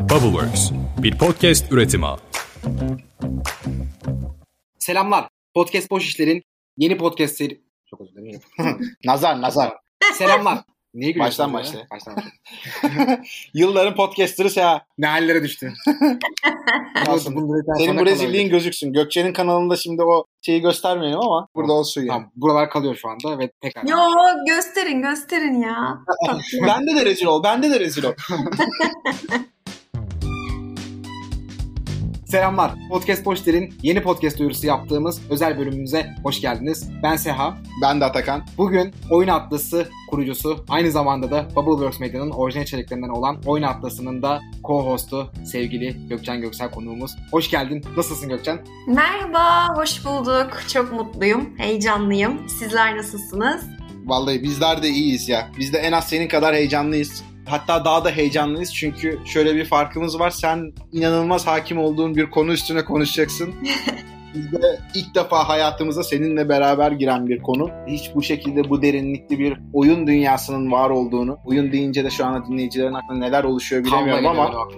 Bubbleworks, bir podcast üretimi. Selamlar. Podcast Boş İşler'in yeni podcast seri... Çok özür dilerim. Nazar nazar. Selamlar. Niye gülüyorsun Baştan ya? başla. Baştan başla. Yılların podcaster'ı Seha. ne hallere düştü. Senin bu rezilliğin gözüksün. Gökçe'nin kanalında şimdi o şeyi göstermeyelim ama burada olsun yani. Tamam, buralar kalıyor şu anda ve tekrar. Yo gösterin gösterin ya. Bende de rezil ol. Bende de rezil ol. Selamlar. Podcast Boş İşler'in yeni podcast duyurusu yaptığımız özel bölümümüze hoş geldiniz. Ben Seha. Ben de Atakan. Bugün Oyun Atlası kurucusu, aynı zamanda da Bubbleworks Medya'nın orijinal içeriklerinden olan Oyun Atlası'nın da co-hostu sevgili Gökçen Göksel konuğumuz. Hoş geldin. Nasılsın Gökçen? Merhaba, hoş bulduk. Çok mutluyum, heyecanlıyım. Sizler nasılsınız? Vallahi bizler de iyiyiz ya. Biz de en az senin kadar heyecanlıyız. Hatta daha da heyecanlıyız çünkü şöyle bir farkımız var. Sen inanılmaz hakim olduğun bir konu üstüne konuşacaksın. Biz de ilk defa hayatımıza seninle beraber giren bir konu. Hiç bu şekilde bu derinlikli bir oyun dünyasının var olduğunu, oyun deyince de şu anda dinleyicilerin aklına neler oluşuyor bilemiyorum ama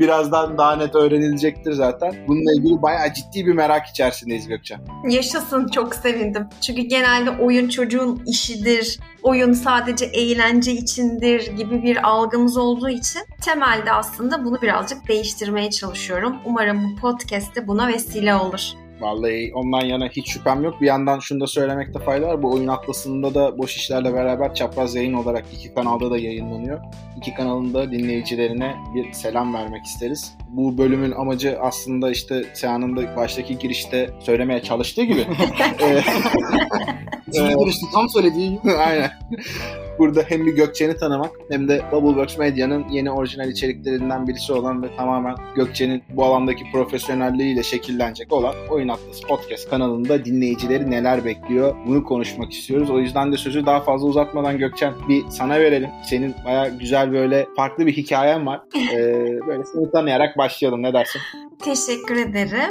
birazdan daha net öğrenilecektir zaten. Bununla ilgili bayağı ciddi bir merak içerisindeyiz Gökçen. Yaşasın, çok sevindim. Çünkü genelde oyun çocuğun işidir, oyun sadece eğlence içindir gibi bir algımız olduğu için temelde aslında bunu birazcık değiştirmeye çalışıyorum. Umarım bu podcast de buna vesile olur. Vallahi ondan yana hiç şüphem yok. Bir yandan şunu da söylemekte fayda var. Bu oyun atlasında da boş işlerle beraber çapraz yayın olarak iki kanalda da yayınlanıyor. İki kanalın da dinleyicilerine bir selam vermek isteriz. Bu bölümün amacı aslında işte Seha'nın da baştaki girişte söylemeye çalıştığı gibi. Ee, Şimdi görüştüm. Tam söylediği gibi. Aynen. Burada hem bir Gökçen'i tanımak hem de Bubbleworks Medya'nın yeni orijinal içeriklerinden birisi olan ve tamamen Gökçen'in bu alandaki profesyonelliğiyle şekillenecek olan Oyun Atlası Podcast kanalında dinleyicileri neler bekliyor bunu konuşmak istiyoruz. O yüzden de sözü daha fazla uzatmadan Gökçen bir sana verelim. Senin baya güzel böyle farklı bir hikayen var. Ee, böyle seni tanıyarak başlayalım ne dersin? Teşekkür ederim.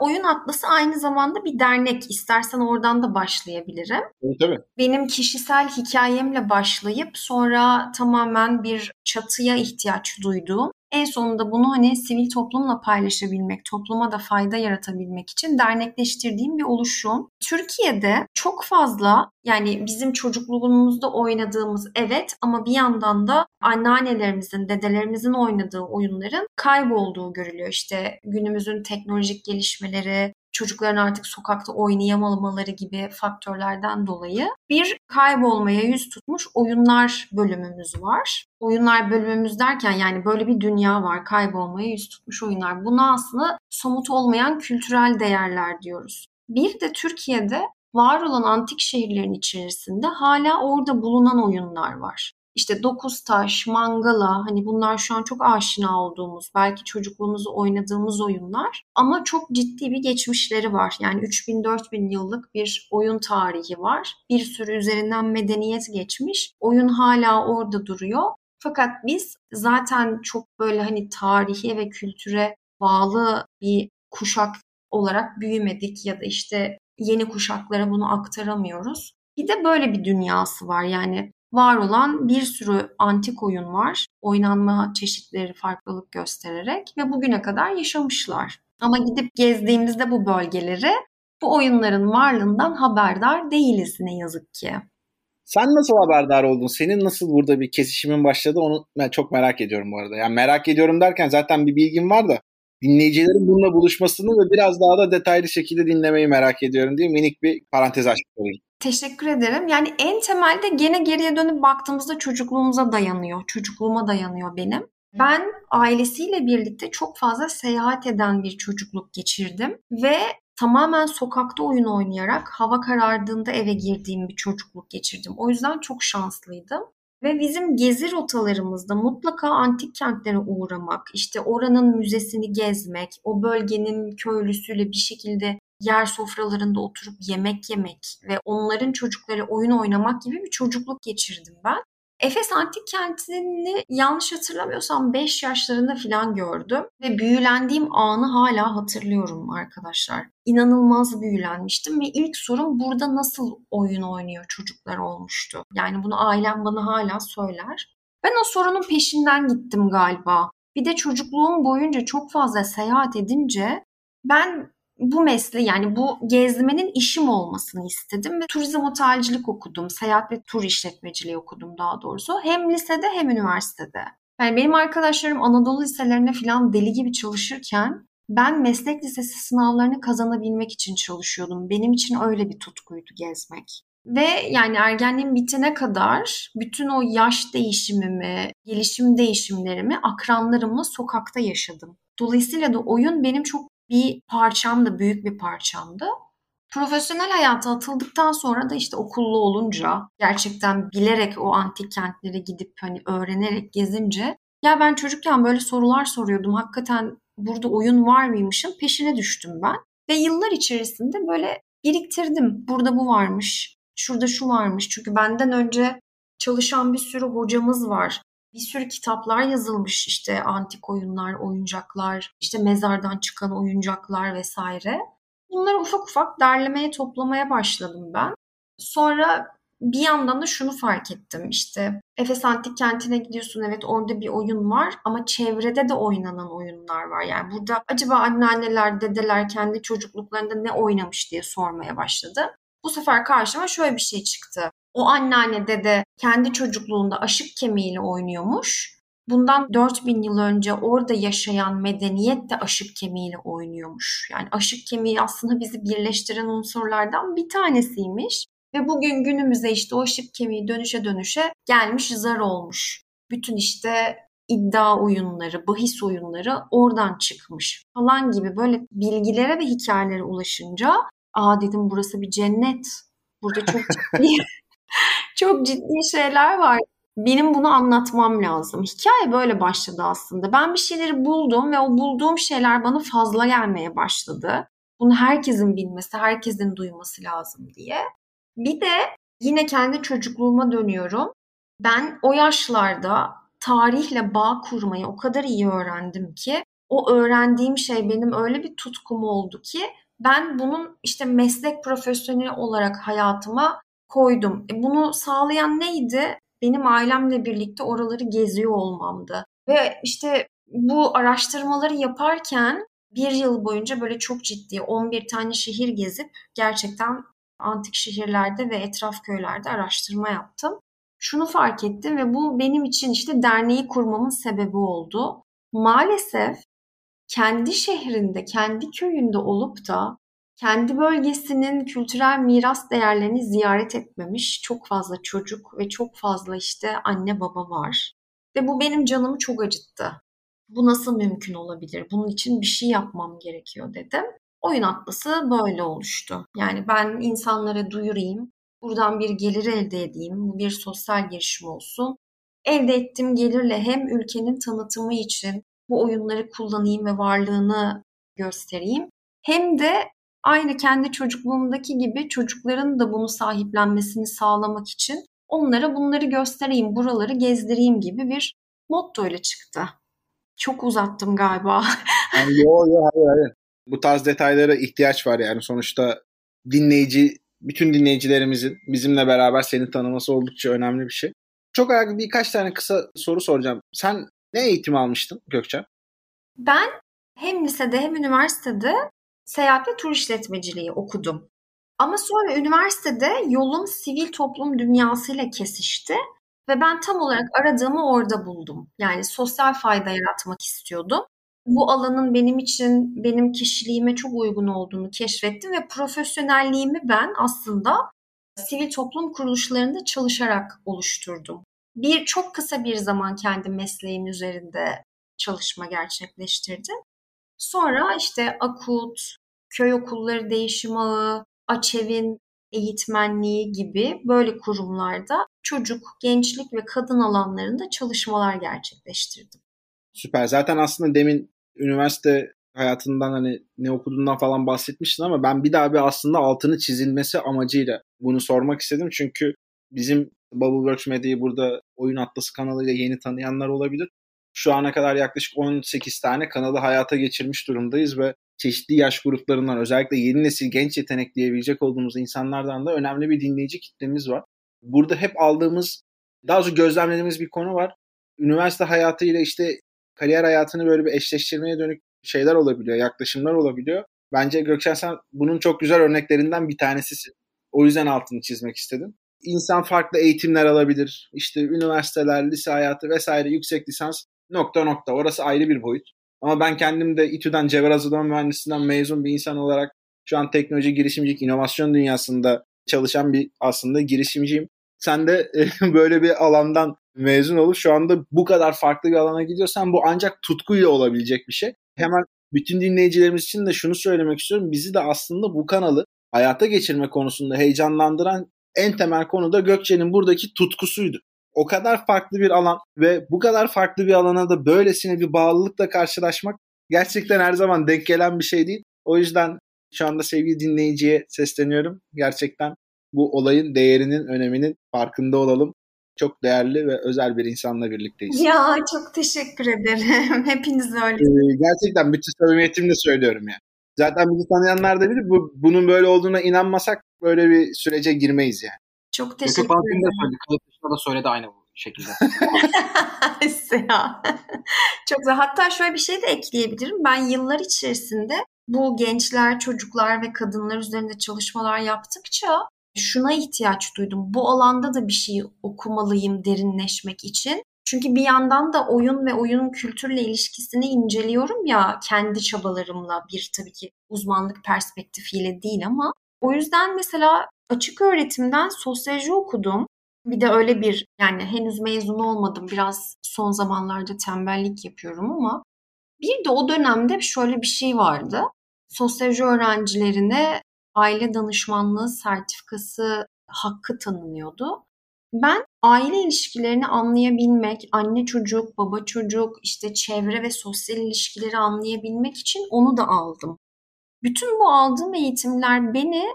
Oyun Atlası aynı zamanda bir dernek. İstersen oradan da başlayabilirim. Tabii tabii. Benim kişisel hikayemle başlayıp sonra tamamen bir çatıya ihtiyaç duyduğum en sonunda bunu hani sivil toplumla paylaşabilmek, topluma da fayda yaratabilmek için dernekleştirdiğim bir oluşum. Türkiye'de çok fazla yani bizim çocukluğumuzda oynadığımız evet ama bir yandan da anneannelerimizin, dedelerimizin oynadığı oyunların kaybolduğu görülüyor. İşte günümüzün teknolojik gelişmeleri, çocukların artık sokakta oynayamamaları gibi faktörlerden dolayı bir kaybolmaya yüz tutmuş oyunlar bölümümüz var. Oyunlar bölümümüz derken yani böyle bir dünya var kaybolmaya yüz tutmuş oyunlar. Buna aslında somut olmayan kültürel değerler diyoruz. Bir de Türkiye'de var olan antik şehirlerin içerisinde hala orada bulunan oyunlar var. İşte Dokuz Taş, Mangala hani bunlar şu an çok aşina olduğumuz, belki çocukluğumuzda oynadığımız oyunlar ama çok ciddi bir geçmişleri var. Yani 3000-4000 yıllık bir oyun tarihi var. Bir sürü üzerinden medeniyet geçmiş. Oyun hala orada duruyor. Fakat biz zaten çok böyle hani tarihi ve kültüre bağlı bir kuşak olarak büyümedik ya da işte yeni kuşaklara bunu aktaramıyoruz. Bir de böyle bir dünyası var yani var olan bir sürü antik oyun var. Oynanma çeşitleri farklılık göstererek ve bugüne kadar yaşamışlar. Ama gidip gezdiğimizde bu bölgeleri bu oyunların varlığından haberdar değiliz ne yazık ki. Sen nasıl haberdar oldun? Senin nasıl burada bir kesişimin başladı onu ben çok merak ediyorum bu arada. Yani merak ediyorum derken zaten bir bilgim var da dinleyicilerin bununla buluşmasını ve biraz daha da detaylı şekilde dinlemeyi merak ediyorum diye minik bir parantez açmış olayım. Teşekkür ederim. Yani en temelde gene geriye dönüp baktığımızda çocukluğumuza dayanıyor. Çocukluğuma dayanıyor benim. Ben ailesiyle birlikte çok fazla seyahat eden bir çocukluk geçirdim ve tamamen sokakta oyun oynayarak hava karardığında eve girdiğim bir çocukluk geçirdim. O yüzden çok şanslıydım. Ve bizim gezi rotalarımızda mutlaka antik kentlere uğramak, işte oranın müzesini gezmek, o bölgenin köylüsüyle bir şekilde yer sofralarında oturup yemek yemek ve onların çocukları oyun oynamak gibi bir çocukluk geçirdim ben. Efes Antik Kenti'ni yanlış hatırlamıyorsam 5 yaşlarında falan gördüm ve büyülendiğim anı hala hatırlıyorum arkadaşlar. İnanılmaz büyülenmiştim ve ilk sorum burada nasıl oyun oynuyor çocuklar olmuştu. Yani bunu ailem bana hala söyler. Ben o sorunun peşinden gittim galiba. Bir de çocukluğum boyunca çok fazla seyahat edince ben bu mesleği yani bu gezmenin işim olmasını istedim ve turizm otelcilik okudum. Seyahat ve tur işletmeciliği okudum daha doğrusu. Hem lisede hem üniversitede. Yani benim arkadaşlarım Anadolu liselerine falan deli gibi çalışırken ben meslek lisesi sınavlarını kazanabilmek için çalışıyordum. Benim için öyle bir tutkuydu gezmek. Ve yani ergenliğim bitene kadar bütün o yaş değişimimi, gelişim değişimlerimi akranlarımla sokakta yaşadım. Dolayısıyla da oyun benim çok bir parçamdı, büyük bir parçamdı. Profesyonel hayata atıldıktan sonra da işte okullu olunca gerçekten bilerek o antik kentlere gidip hani öğrenerek gezince ya ben çocukken böyle sorular soruyordum. Hakikaten burada oyun var mıymışım peşine düştüm ben. Ve yıllar içerisinde böyle biriktirdim. Burada bu varmış, şurada şu varmış. Çünkü benden önce çalışan bir sürü hocamız var bir sürü kitaplar yazılmış işte antik oyunlar, oyuncaklar, işte mezardan çıkan oyuncaklar vesaire. Bunları ufak ufak derlemeye, toplamaya başladım ben. Sonra bir yandan da şunu fark ettim işte Efes Antik Kenti'ne gidiyorsun evet orada bir oyun var ama çevrede de oynanan oyunlar var. Yani burada acaba anneanneler, dedeler kendi çocukluklarında ne oynamış diye sormaya başladı. Bu sefer karşıma şöyle bir şey çıktı. O anneanne dede kendi çocukluğunda aşık kemiğiyle oynuyormuş. Bundan 4000 yıl önce orada yaşayan medeniyet de aşık kemiğiyle oynuyormuş. Yani aşık kemiği aslında bizi birleştiren unsurlardan bir tanesiymiş. Ve bugün günümüze işte o aşık kemiği dönüşe dönüşe gelmiş zar olmuş. Bütün işte iddia oyunları, bahis oyunları oradan çıkmış falan gibi böyle bilgilere ve hikayelere ulaşınca aa dedim burası bir cennet. Burada çok ciddi çok ciddi şeyler var. Benim bunu anlatmam lazım. Hikaye böyle başladı aslında. Ben bir şeyleri buldum ve o bulduğum şeyler bana fazla gelmeye başladı. Bunu herkesin bilmesi, herkesin duyması lazım diye. Bir de yine kendi çocukluğuma dönüyorum. Ben o yaşlarda tarihle bağ kurmayı o kadar iyi öğrendim ki o öğrendiğim şey benim öyle bir tutkum oldu ki ben bunun işte meslek profesyoneli olarak hayatıma koydum. E bunu sağlayan neydi? Benim ailemle birlikte oraları geziyor olmamdı. Ve işte bu araştırmaları yaparken bir yıl boyunca böyle çok ciddi 11 tane şehir gezip gerçekten antik şehirlerde ve etraf köylerde araştırma yaptım. Şunu fark ettim ve bu benim için işte derneği kurmamın sebebi oldu. Maalesef kendi şehrinde, kendi köyünde olup da kendi bölgesinin kültürel miras değerlerini ziyaret etmemiş çok fazla çocuk ve çok fazla işte anne baba var. Ve bu benim canımı çok acıttı. Bu nasıl mümkün olabilir? Bunun için bir şey yapmam gerekiyor dedim. Oyun atlası böyle oluştu. Yani ben insanlara duyurayım, buradan bir gelir elde edeyim, bu bir sosyal girişim olsun. Elde ettiğim gelirle hem ülkenin tanıtımı için bu oyunları kullanayım ve varlığını göstereyim. Hem de aynı kendi çocukluğumdaki gibi çocukların da bunu sahiplenmesini sağlamak için onlara bunları göstereyim, buraları gezdireyim gibi bir motto ile çıktı. Çok uzattım galiba. yani yo yo hayır hayır. Bu tarz detaylara ihtiyaç var yani sonuçta dinleyici bütün dinleyicilerimizin bizimle beraber seni tanıması oldukça önemli bir şey. Çok ayak birkaç tane kısa soru soracağım. Sen ne eğitim almıştın Gökçe? Ben hem lisede hem üniversitede seyahat ve tur işletmeciliği okudum. Ama sonra üniversitede yolum sivil toplum dünyasıyla kesişti ve ben tam olarak aradığımı orada buldum. Yani sosyal fayda yaratmak istiyordum. Bu alanın benim için, benim kişiliğime çok uygun olduğunu keşfettim ve profesyonelliğimi ben aslında sivil toplum kuruluşlarında çalışarak oluşturdum. Bir çok kısa bir zaman kendi mesleğim üzerinde çalışma gerçekleştirdim. Sonra işte Akut, köy okulları değişim ağı, Açev'in eğitmenliği gibi böyle kurumlarda çocuk, gençlik ve kadın alanlarında çalışmalar gerçekleştirdim. Süper. Zaten aslında demin üniversite hayatından hani ne okuduğundan falan bahsetmiştin ama ben bir daha bir aslında altını çizilmesi amacıyla bunu sormak istedim. Çünkü bizim Bubbleworks Medya'yı burada Oyun Atlası kanalıyla yeni tanıyanlar olabilir. Şu ana kadar yaklaşık 18 tane kanalı hayata geçirmiş durumdayız ve çeşitli yaş gruplarından özellikle yeni nesil genç yetenek diyebilecek olduğumuz insanlardan da önemli bir dinleyici kitlemiz var. Burada hep aldığımız, daha doğrusu gözlemlediğimiz bir konu var. Üniversite hayatıyla işte kariyer hayatını böyle bir eşleştirmeye dönük şeyler olabiliyor, yaklaşımlar olabiliyor. Bence Gökçen sen bunun çok güzel örneklerinden bir tanesisin. O yüzden altını çizmek istedim. İnsan farklı eğitimler alabilir. İşte üniversiteler, lise hayatı vesaire yüksek lisans nokta nokta. Orası ayrı bir boyut. Ama ben kendim de İTÜ'den Cevher Hazırlama Mühendisliğinden mezun bir insan olarak şu an teknoloji, girişimcilik, inovasyon dünyasında çalışan bir aslında girişimciyim. Sen de böyle bir alandan mezun olup şu anda bu kadar farklı bir alana gidiyorsan bu ancak tutkuyla olabilecek bir şey. Hemen bütün dinleyicilerimiz için de şunu söylemek istiyorum. Bizi de aslında bu kanalı hayata geçirme konusunda heyecanlandıran en temel konu da Gökçe'nin buradaki tutkusuydu. O kadar farklı bir alan ve bu kadar farklı bir alana da böylesine bir bağlılıkla karşılaşmak gerçekten her zaman denk gelen bir şey değil. O yüzden şu anda sevgili dinleyiciye sesleniyorum. Gerçekten bu olayın değerinin, öneminin farkında olalım. Çok değerli ve özel bir insanla birlikteyiz. Ya çok teşekkür ederim. Hepiniz öyle. Ee, gerçekten bütün samimiyetimle söylüyorum yani. Zaten bizi tanıyanlar da bilir. Bu, bunun böyle olduğuna inanmasak böyle bir sürece girmeyiz yani. Çok teşekkür ederim. Da söyledi aynı bu şekilde. Çok güzel. Hatta şöyle bir şey de ekleyebilirim. Ben yıllar içerisinde bu gençler, çocuklar ve kadınlar üzerinde çalışmalar yaptıkça şuna ihtiyaç duydum. Bu alanda da bir şey okumalıyım derinleşmek için. Çünkü bir yandan da oyun ve oyunun kültürle ilişkisini inceliyorum ya kendi çabalarımla bir tabii ki uzmanlık perspektifiyle değil ama o yüzden mesela açık öğretimden sosyoloji okudum. Bir de öyle bir yani henüz mezun olmadım. Biraz son zamanlarda tembellik yapıyorum ama bir de o dönemde şöyle bir şey vardı. Sosyoloji öğrencilerine aile danışmanlığı sertifikası hakkı tanınıyordu. Ben aile ilişkilerini anlayabilmek, anne çocuk, baba çocuk, işte çevre ve sosyal ilişkileri anlayabilmek için onu da aldım. Bütün bu aldığım eğitimler beni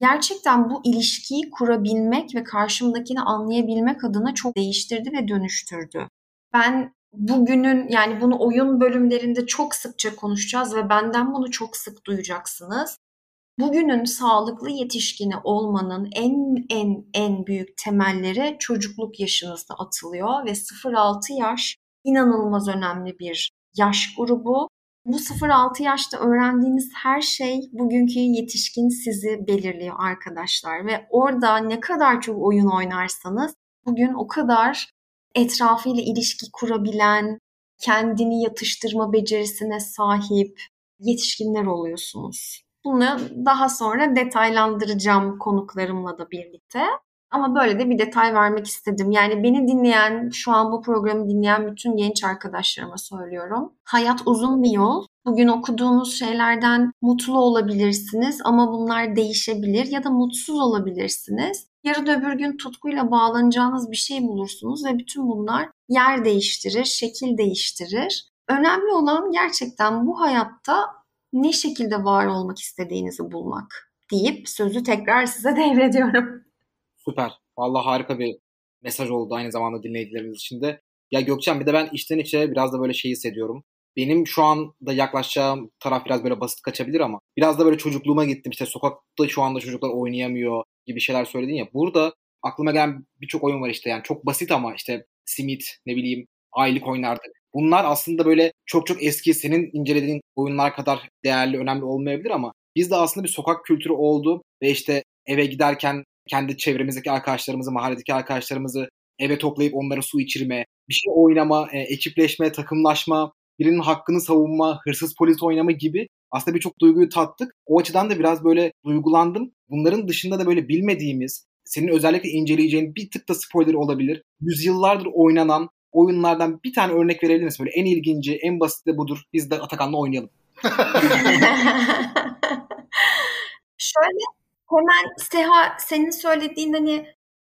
gerçekten bu ilişkiyi kurabilmek ve karşımdakini anlayabilmek adına çok değiştirdi ve dönüştürdü. Ben bugünün yani bunu oyun bölümlerinde çok sıkça konuşacağız ve benden bunu çok sık duyacaksınız. Bugünün sağlıklı yetişkini olmanın en en en büyük temelleri çocukluk yaşınızda atılıyor ve 0-6 yaş inanılmaz önemli bir yaş grubu. Bu 0-6 yaşta öğrendiğiniz her şey bugünkü yetişkin sizi belirliyor arkadaşlar ve orada ne kadar çok oyun oynarsanız bugün o kadar etrafıyla ilişki kurabilen, kendini yatıştırma becerisine sahip yetişkinler oluyorsunuz. Bunu daha sonra detaylandıracağım konuklarımla da birlikte. Ama böyle de bir detay vermek istedim. Yani beni dinleyen, şu an bu programı dinleyen bütün genç arkadaşlarıma söylüyorum. Hayat uzun bir yol. Bugün okuduğunuz şeylerden mutlu olabilirsiniz ama bunlar değişebilir ya da mutsuz olabilirsiniz. Yarın öbür gün tutkuyla bağlanacağınız bir şey bulursunuz ve bütün bunlar yer değiştirir, şekil değiştirir. Önemli olan gerçekten bu hayatta ne şekilde var olmak istediğinizi bulmak deyip sözü tekrar size devrediyorum. Süper. Vallahi harika bir mesaj oldu aynı zamanda dinleyicilerimiz için de. Ya Gökçen bir de ben içten içe biraz da böyle şey hissediyorum. Benim şu anda yaklaşacağım taraf biraz böyle basit kaçabilir ama biraz da böyle çocukluğuma gittim. İşte sokakta şu anda çocuklar oynayamıyor gibi şeyler söyledin ya. Burada aklıma gelen birçok oyun var işte yani çok basit ama işte simit ne bileyim aylık oynardık. Bunlar aslında böyle çok çok eski senin incelediğin oyunlar kadar değerli önemli olmayabilir ama bizde aslında bir sokak kültürü oldu ve işte eve giderken kendi çevremizdeki arkadaşlarımızı, mahalledeki arkadaşlarımızı eve toplayıp onlara su içirme, bir şey oynama, e, ekipleşme, takımlaşma, birinin hakkını savunma, hırsız polis oynama gibi aslında birçok duyguyu tattık. O açıdan da biraz böyle duygulandım. Bunların dışında da böyle bilmediğimiz, senin özellikle inceleyeceğin bir tık da spoiler olabilir. Yüzyıllardır oynanan oyunlardan bir tane örnek verebilir misin? Böyle en ilginci, en basit de budur. Biz de Atakan'la oynayalım. Şöyle hemen Seha senin söylediğin hani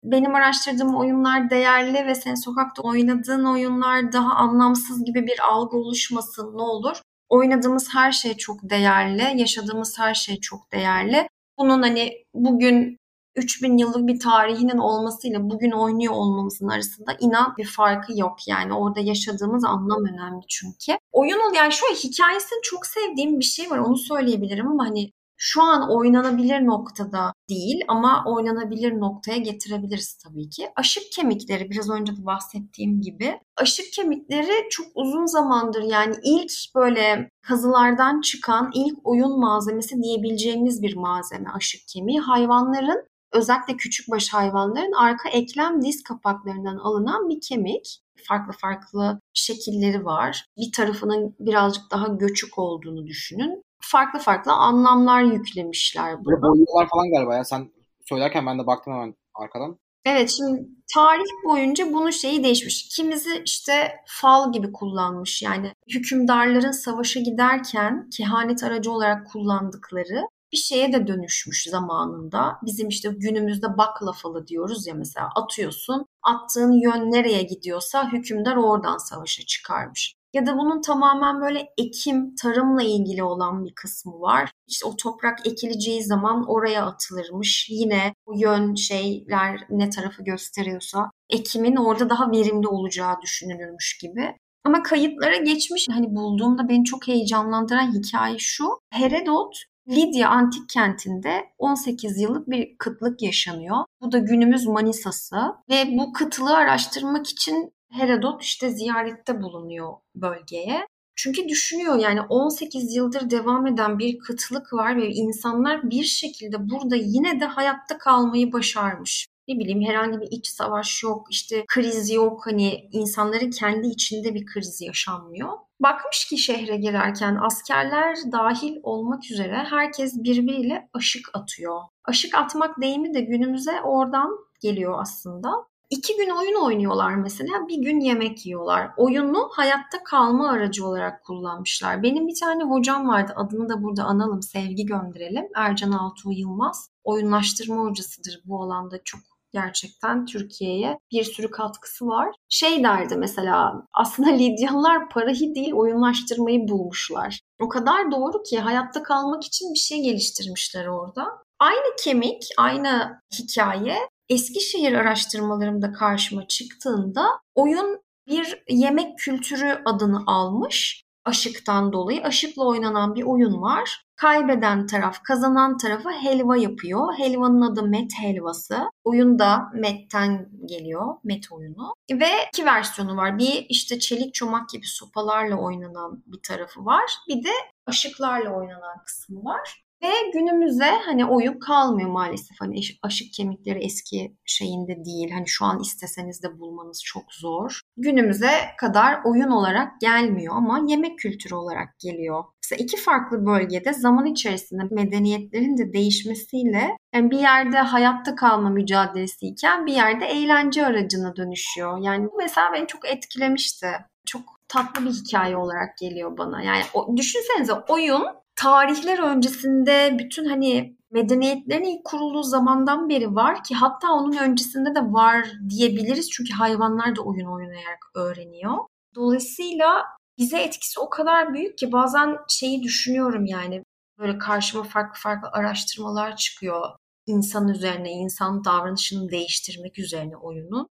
benim araştırdığım oyunlar değerli ve sen sokakta oynadığın oyunlar daha anlamsız gibi bir algı oluşmasın ne olur. Oynadığımız her şey çok değerli, yaşadığımız her şey çok değerli. Bunun hani bugün 3000 yıllık bir tarihinin olmasıyla bugün oynuyor olmamızın arasında inan bir farkı yok yani. Orada yaşadığımız anlam önemli çünkü. Oyunun yani şöyle hikayesini çok sevdiğim bir şey var onu söyleyebilirim ama hani şu an oynanabilir noktada değil ama oynanabilir noktaya getirebiliriz tabii ki. Aşık kemikleri biraz önce de bahsettiğim gibi. Aşık kemikleri çok uzun zamandır yani ilk böyle kazılardan çıkan ilk oyun malzemesi diyebileceğimiz bir malzeme aşık kemiği. Hayvanların özellikle küçükbaş hayvanların arka eklem diz kapaklarından alınan bir kemik. Farklı farklı şekilleri var. Bir tarafının birazcık daha göçük olduğunu düşünün farklı farklı anlamlar yüklemişler buna. Boyuyorlar falan galiba ya. Sen söylerken ben de baktım hemen arkadan. Evet şimdi tarih boyunca bunun şeyi değişmiş. Kimisi işte fal gibi kullanmış. Yani hükümdarların savaşa giderken kehanet aracı olarak kullandıkları bir şeye de dönüşmüş zamanında. Bizim işte günümüzde bakla falı diyoruz ya mesela atıyorsun. Attığın yön nereye gidiyorsa hükümdar oradan savaşa çıkarmış. Ya da bunun tamamen böyle ekim, tarımla ilgili olan bir kısmı var. İşte o toprak ekileceği zaman oraya atılırmış. Yine o yön şeyler ne tarafı gösteriyorsa ekimin orada daha verimli olacağı düşünülürmüş gibi. Ama kayıtlara geçmiş hani bulduğumda beni çok heyecanlandıran hikaye şu. Herodot Lidya antik kentinde 18 yıllık bir kıtlık yaşanıyor. Bu da günümüz Manisa'sı ve bu kıtlığı araştırmak için Herodot işte ziyarette bulunuyor bölgeye. Çünkü düşünüyor yani 18 yıldır devam eden bir kıtlık var ve insanlar bir şekilde burada yine de hayatta kalmayı başarmış. Ne bileyim herhangi bir iç savaş yok, işte kriz yok. Hani insanların kendi içinde bir kriz yaşanmıyor. Bakmış ki şehre girerken askerler dahil olmak üzere herkes birbiriyle aşık atıyor. Aşık atmak deyimi de günümüze oradan geliyor aslında. İki gün oyun oynuyorlar mesela, bir gün yemek yiyorlar. Oyunu hayatta kalma aracı olarak kullanmışlar. Benim bir tane hocam vardı, adını da burada analım, sevgi gönderelim. Ercan Altuğ Yılmaz. Oyunlaştırma hocasıdır bu alanda çok gerçekten Türkiye'ye bir sürü katkısı var. Şey derdi mesela aslında Lidyalılar parayı değil oyunlaştırmayı bulmuşlar. O kadar doğru ki hayatta kalmak için bir şey geliştirmişler orada. Aynı kemik, aynı hikaye Eskişehir araştırmalarımda karşıma çıktığında oyun bir yemek kültürü adını almış. Aşıktan dolayı aşıkla oynanan bir oyun var. Kaybeden taraf kazanan tarafa helva yapıyor. Helvanın adı met helvası. Oyun da metten geliyor. Met oyunu. Ve iki versiyonu var. Bir işte çelik çomak gibi sopalarla oynanan bir tarafı var. Bir de aşıklarla oynanan kısmı var. Ve günümüze hani oyun kalmıyor maalesef. Hani aşık kemikleri eski şeyinde değil. Hani şu an isteseniz de bulmanız çok zor. Günümüze kadar oyun olarak gelmiyor ama yemek kültürü olarak geliyor. Mesela iki farklı bölgede zaman içerisinde medeniyetlerin de değişmesiyle yani bir yerde hayatta kalma mücadelesiyken bir yerde eğlence aracına dönüşüyor. Yani bu mesela beni çok etkilemişti. Çok tatlı bir hikaye olarak geliyor bana. Yani o, düşünsenize oyun tarihler öncesinde bütün hani medeniyetlerin ilk kurulduğu zamandan beri var ki hatta onun öncesinde de var diyebiliriz. Çünkü hayvanlar da oyun oynayarak öğreniyor. Dolayısıyla bize etkisi o kadar büyük ki bazen şeyi düşünüyorum yani böyle karşıma farklı farklı araştırmalar çıkıyor insan üzerine, insan davranışını değiştirmek üzerine oyunu.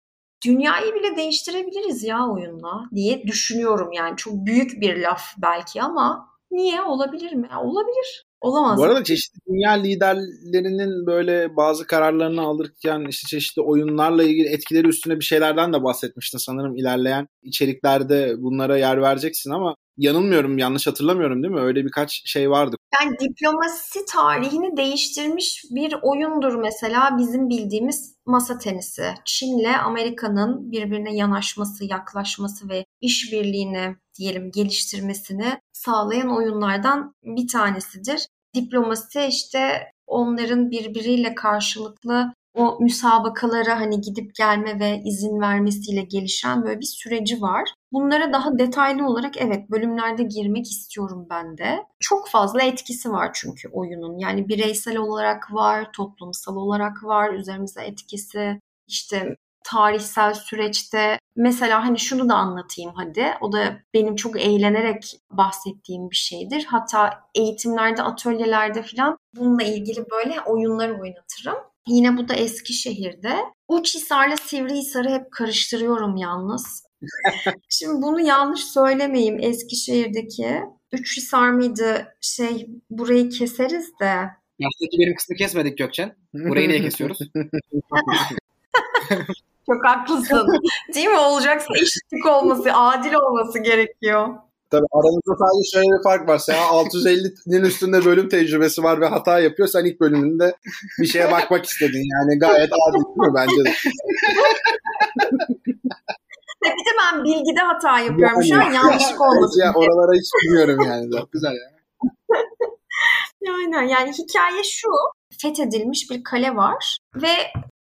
Dünyayı bile değiştirebiliriz ya oyunla diye düşünüyorum yani. Çok büyük bir laf belki ama Niye? Olabilir mi? olabilir. Olamaz. Bu arada çeşitli dünya liderlerinin böyle bazı kararlarını alırken işte çeşitli oyunlarla ilgili etkileri üstüne bir şeylerden de bahsetmiştin sanırım ilerleyen içeriklerde bunlara yer vereceksin ama yanılmıyorum yanlış hatırlamıyorum değil mi? Öyle birkaç şey vardı. Yani diplomasi tarihini değiştirmiş bir oyundur mesela bizim bildiğimiz masa tenisi. Çin'le Amerika'nın birbirine yanaşması, yaklaşması ve işbirliğini diyelim geliştirmesini sağlayan oyunlardan bir tanesidir. Diplomasi işte onların birbiriyle karşılıklı o müsabakalara hani gidip gelme ve izin vermesiyle gelişen böyle bir süreci var. Bunlara daha detaylı olarak evet bölümlerde girmek istiyorum ben de. Çok fazla etkisi var çünkü oyunun. Yani bireysel olarak var, toplumsal olarak var, üzerimize etkisi. İşte tarihsel süreçte mesela hani şunu da anlatayım hadi. O da benim çok eğlenerek bahsettiğim bir şeydir. Hatta eğitimlerde, atölyelerde falan bununla ilgili böyle oyunlar oynatırım. Yine bu da Eskişehir'de. Uçhisar'la Sivrihisar'ı hep karıştırıyorum yalnız. Şimdi bunu yanlış söylemeyeyim Eskişehir'deki. Üçhisar mıydı? Şey burayı keseriz de. Baştaki benim kısmı kesmedik Gökçen. Burayı niye kesiyoruz? Çok haklısın. Değil mi? Olacaksa eşitlik olması, adil olması gerekiyor. Tabii aranızda sadece şöyle bir fark var. Sen 650'nin üstünde bölüm tecrübesi var ve hata yapıyor. Sen ilk bölümünde bir şeye bakmak istedin. Yani gayet adil değil mi bence de? Bir de ben bilgide hata yapıyorum. Şu an yanlışlık olmasın. Ya, oralara hiç bilmiyorum yani. Güzel ya. Aynen yani hikaye şu. Fethedilmiş bir kale var ve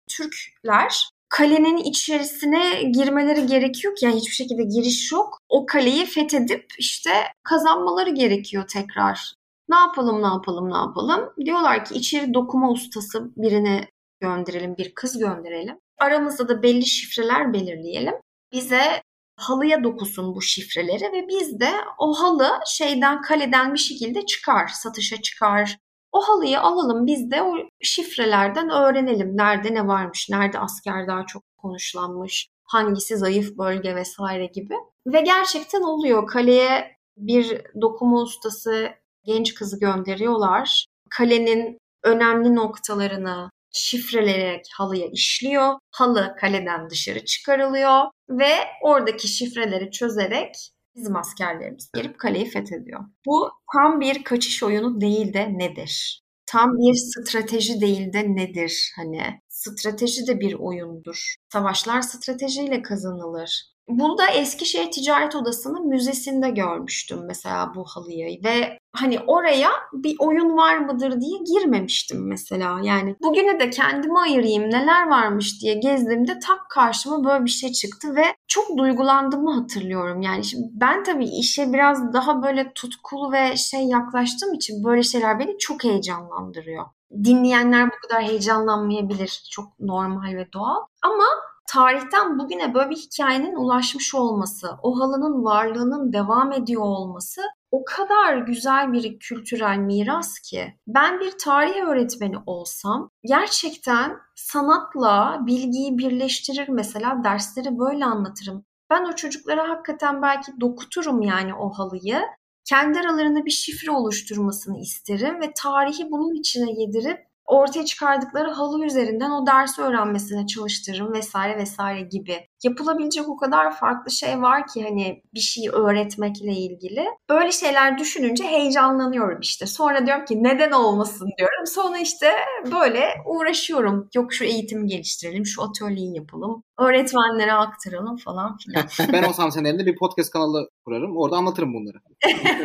Türkler kalenin içerisine girmeleri gerekiyor ki yani hiçbir şekilde giriş yok. O kaleyi fethedip işte kazanmaları gerekiyor tekrar. Ne yapalım ne yapalım ne yapalım? Diyorlar ki içeri dokuma ustası birine gönderelim, bir kız gönderelim. Aramızda da belli şifreler belirleyelim. Bize halıya dokusun bu şifreleri ve biz de o halı şeyden kaleden bir şekilde çıkar, satışa çıkar. O halıyı alalım biz de o şifrelerden öğrenelim nerede ne varmış, nerede asker daha çok konuşlanmış, hangisi zayıf bölge vesaire gibi. Ve gerçekten oluyor. Kaleye bir dokuma ustası genç kızı gönderiyorlar. Kalenin önemli noktalarını şifreleyerek halıya işliyor. Halı kaleden dışarı çıkarılıyor ve oradaki şifreleri çözerek bizim askerlerimiz girip kaleyi fethediyor. Bu tam bir kaçış oyunu değil de nedir? Tam bir strateji değil de nedir? Hani strateji de bir oyundur. Savaşlar stratejiyle kazanılır. Bunu da Eskişehir Ticaret Odası'nın müzesinde görmüştüm mesela bu halıyı ve hani oraya bir oyun var mıdır diye girmemiştim mesela. Yani bugüne de kendimi ayırayım neler varmış diye gezdiğimde tak karşıma böyle bir şey çıktı ve çok duygulandığımı hatırlıyorum. Yani şimdi ben tabii işe biraz daha böyle tutkulu ve şey yaklaştığım için böyle şeyler beni çok heyecanlandırıyor. Dinleyenler bu kadar heyecanlanmayabilir. Çok normal ve doğal. Ama tarihten bugüne böyle bir hikayenin ulaşmış olması, o halının varlığının devam ediyor olması o kadar güzel bir kültürel miras ki ben bir tarih öğretmeni olsam gerçekten sanatla bilgiyi birleştirir mesela dersleri böyle anlatırım. Ben o çocuklara hakikaten belki dokuturum yani o halıyı. Kendi aralarında bir şifre oluşturmasını isterim ve tarihi bunun içine yedirip ortaya çıkardıkları halı üzerinden o dersi öğrenmesine çalıştırırım vesaire vesaire gibi. Yapılabilecek o kadar farklı şey var ki hani bir şeyi öğretmekle ilgili. Böyle şeyler düşününce heyecanlanıyorum işte. Sonra diyorum ki neden olmasın diyorum. Sonra işte böyle uğraşıyorum. Yok şu eğitimi geliştirelim, şu atölyeyi yapalım, öğretmenlere aktaralım falan filan. ben olsam senin elinde bir podcast kanalı kurarım. Orada anlatırım bunları.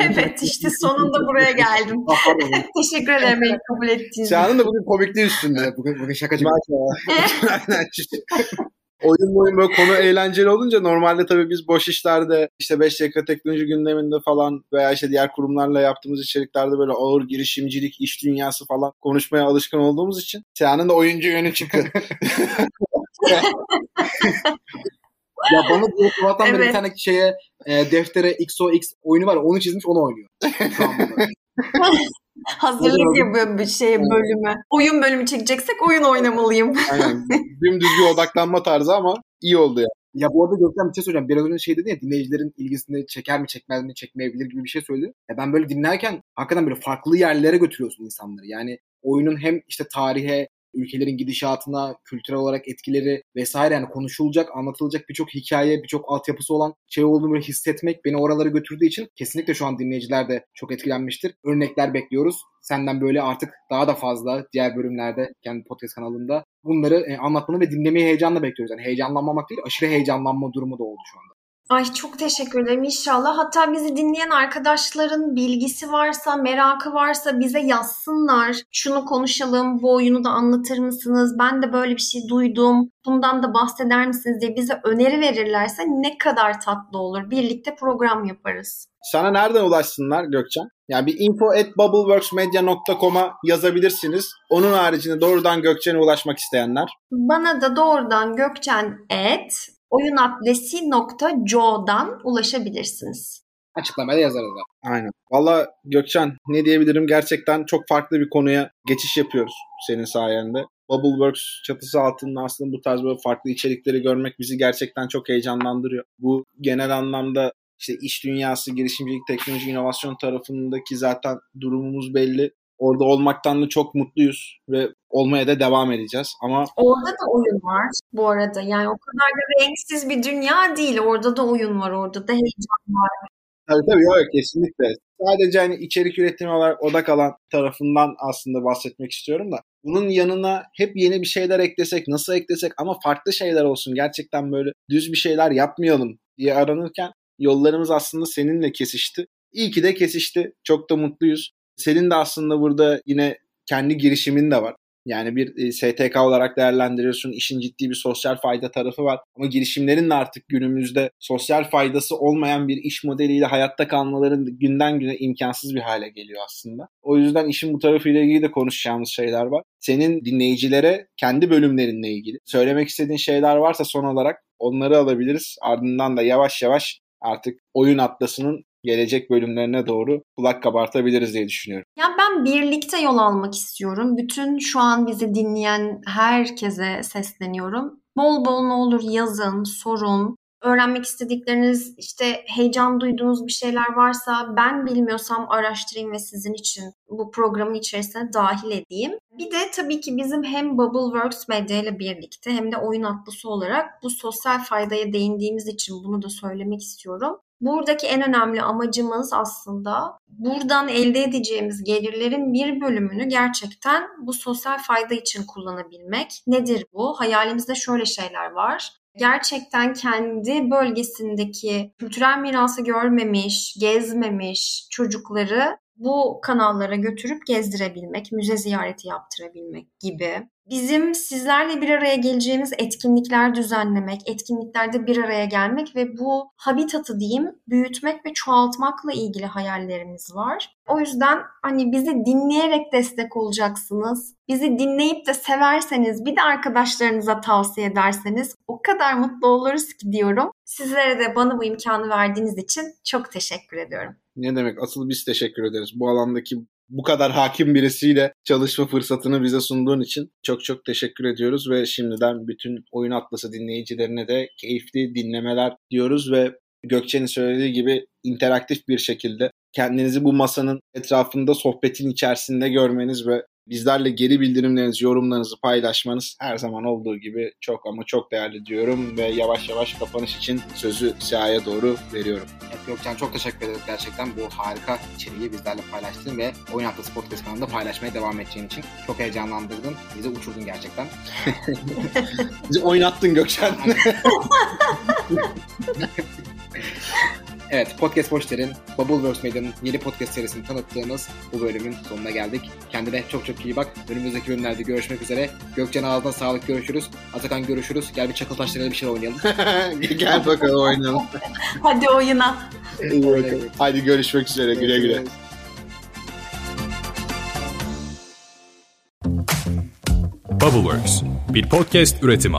evet işte sonunda buraya geldim. Teşekkür ederim beni kabul ettiğiniz için. Çağan'ın da bugün komikliği üstünde. bugün, bugün şakacı. Oyun oyun böyle konu eğlenceli olunca normalde tabii biz boş işlerde işte 5 dakika teknoloji gündeminde falan veya işte diğer kurumlarla yaptığımız içeriklerde böyle ağır girişimcilik, iş dünyası falan konuşmaya alışkın olduğumuz için Çağan'ın da oyuncu yönü çıktı. ya bana bu sabahtan evet. beri bir tane şeye e, deftere XOX oyunu var. Onu çizmiş onu oynuyor. Hazırlık yapıyor bir şey bölümü. Oyun bölümü çekeceksek oyun oynamalıyım. Aynen. Dümdüz bir odaklanma tarzı ama iyi oldu ya. Ya bu arada Gökten bir şey söyleyeceğim. Biraz önce şey dedin ya dinleyicilerin ilgisini çeker mi çekmez mi çekmeyebilir gibi bir şey söyledi. Ya ben böyle dinlerken hakikaten böyle farklı yerlere götürüyorsun insanları. Yani oyunun hem işte tarihe ülkelerin gidişatına, kültürel olarak etkileri vesaire yani konuşulacak, anlatılacak birçok hikaye, birçok altyapısı olan şey olduğunu hissetmek beni oralara götürdüğü için kesinlikle şu an dinleyiciler de çok etkilenmiştir. Örnekler bekliyoruz. Senden böyle artık daha da fazla diğer bölümlerde kendi podcast kanalında bunları e, anlatmanı ve dinlemeyi heyecanla bekliyoruz. Yani heyecanlanmamak değil, aşırı heyecanlanma durumu da oldu şu anda. Ay çok teşekkür ederim inşallah. Hatta bizi dinleyen arkadaşların bilgisi varsa, merakı varsa bize yazsınlar. Şunu konuşalım, bu oyunu da anlatır mısınız? Ben de böyle bir şey duydum. Bundan da bahseder misiniz diye bize öneri verirlerse ne kadar tatlı olur. Birlikte program yaparız. Sana nereden ulaşsınlar Gökçen? Yani bir info at bubbleworksmedia.com'a yazabilirsiniz. Onun haricinde doğrudan Gökçen'e ulaşmak isteyenler. Bana da doğrudan gökçen at oyunadresi.co'dan ulaşabilirsiniz. Açıklamaya yazarız da. Aynen. Valla Gökçen ne diyebilirim gerçekten çok farklı bir konuya geçiş yapıyoruz senin sayende. Bubbleworks çatısı altında aslında bu tarz böyle farklı içerikleri görmek bizi gerçekten çok heyecanlandırıyor. Bu genel anlamda işte iş dünyası, girişimcilik, teknoloji, inovasyon tarafındaki zaten durumumuz belli. Orada olmaktan da çok mutluyuz ve olmaya da devam edeceğiz. Ama Orada da oyun var bu arada. Yani o kadar da renksiz bir dünya değil. Orada da oyun var. Orada da heyecan var. Tabii tabii yok kesinlikle. Sadece hani içerik üretimi olarak odak alan tarafından aslında bahsetmek istiyorum da. Bunun yanına hep yeni bir şeyler eklesek, nasıl eklesek ama farklı şeyler olsun. Gerçekten böyle düz bir şeyler yapmayalım diye aranırken yollarımız aslında seninle kesişti. İyi ki de kesişti. Çok da mutluyuz. Senin de aslında burada yine kendi girişimin de var. Yani bir e, STK olarak değerlendiriyorsun. İşin ciddi bir sosyal fayda tarafı var. Ama girişimlerin de artık günümüzde sosyal faydası olmayan bir iş modeliyle hayatta kalmaların günden güne imkansız bir hale geliyor aslında. O yüzden işin bu tarafıyla ilgili de konuşacağımız şeyler var. Senin dinleyicilere kendi bölümlerinle ilgili söylemek istediğin şeyler varsa son olarak onları alabiliriz. Ardından da yavaş yavaş artık oyun atlasının gelecek bölümlerine doğru kulak kabartabiliriz diye düşünüyorum. Ya ben birlikte yol almak istiyorum. Bütün şu an bizi dinleyen herkese sesleniyorum. Bol bol ne olur yazın, sorun. Öğrenmek istedikleriniz, işte heyecan duyduğunuz bir şeyler varsa ben bilmiyorsam araştırayım ve sizin için bu programın içerisine dahil edeyim. Bir de tabii ki bizim hem Bubbleworks Media ile birlikte hem de oyun atlısı olarak bu sosyal faydaya değindiğimiz için bunu da söylemek istiyorum. Buradaki en önemli amacımız aslında buradan elde edeceğimiz gelirlerin bir bölümünü gerçekten bu sosyal fayda için kullanabilmek. Nedir bu? Hayalimizde şöyle şeyler var. Gerçekten kendi bölgesindeki kültürel mirası görmemiş, gezmemiş çocukları bu kanallara götürüp gezdirebilmek, müze ziyareti yaptırabilmek gibi. Bizim sizlerle bir araya geleceğimiz etkinlikler düzenlemek, etkinliklerde bir araya gelmek ve bu habitatı diyeyim büyütmek ve çoğaltmakla ilgili hayallerimiz var. O yüzden hani bizi dinleyerek destek olacaksınız. Bizi dinleyip de severseniz bir de arkadaşlarınıza tavsiye ederseniz o kadar mutlu oluruz ki diyorum. Sizlere de bana bu imkanı verdiğiniz için çok teşekkür ediyorum. Ne demek? Asıl biz teşekkür ederiz. Bu alandaki bu kadar hakim birisiyle çalışma fırsatını bize sunduğun için çok çok teşekkür ediyoruz ve şimdiden bütün Oyun Atlası dinleyicilerine de keyifli dinlemeler diyoruz ve Gökçe'nin söylediği gibi interaktif bir şekilde kendinizi bu masanın etrafında sohbetin içerisinde görmeniz ve bizlerle geri bildirimlerinizi, yorumlarınızı paylaşmanız her zaman olduğu gibi çok ama çok değerli diyorum ve yavaş yavaş kapanış için sözü Siha'ya doğru veriyorum. Evet Gökçen çok teşekkür ederiz gerçekten bu harika içeriği bizlerle paylaştığın ve Oyun Haftası Podcast kanalında paylaşmaya devam edeceğin için. Çok heyecanlandırdın. Bizi uçurdun gerçekten. Bizi oynattın Gökçen. Evet, Podcast Boşler'in Bubbleworks Medya'nın yeni podcast serisini tanıttığımız bu bölümün sonuna geldik. Kendine çok çok iyi bak. Önümüzdeki bölümlerde görüşmek üzere. Gökçen ağzına sağlık görüşürüz. Atakan görüşürüz. Gel bir çakıl taşlarıyla bir şey oynayalım. Gel bakalım oynayalım. Hadi oyuna. İyi bakalım. Hadi görüşmek üzere. Güle güle. Bubbleworks bir podcast üretimi.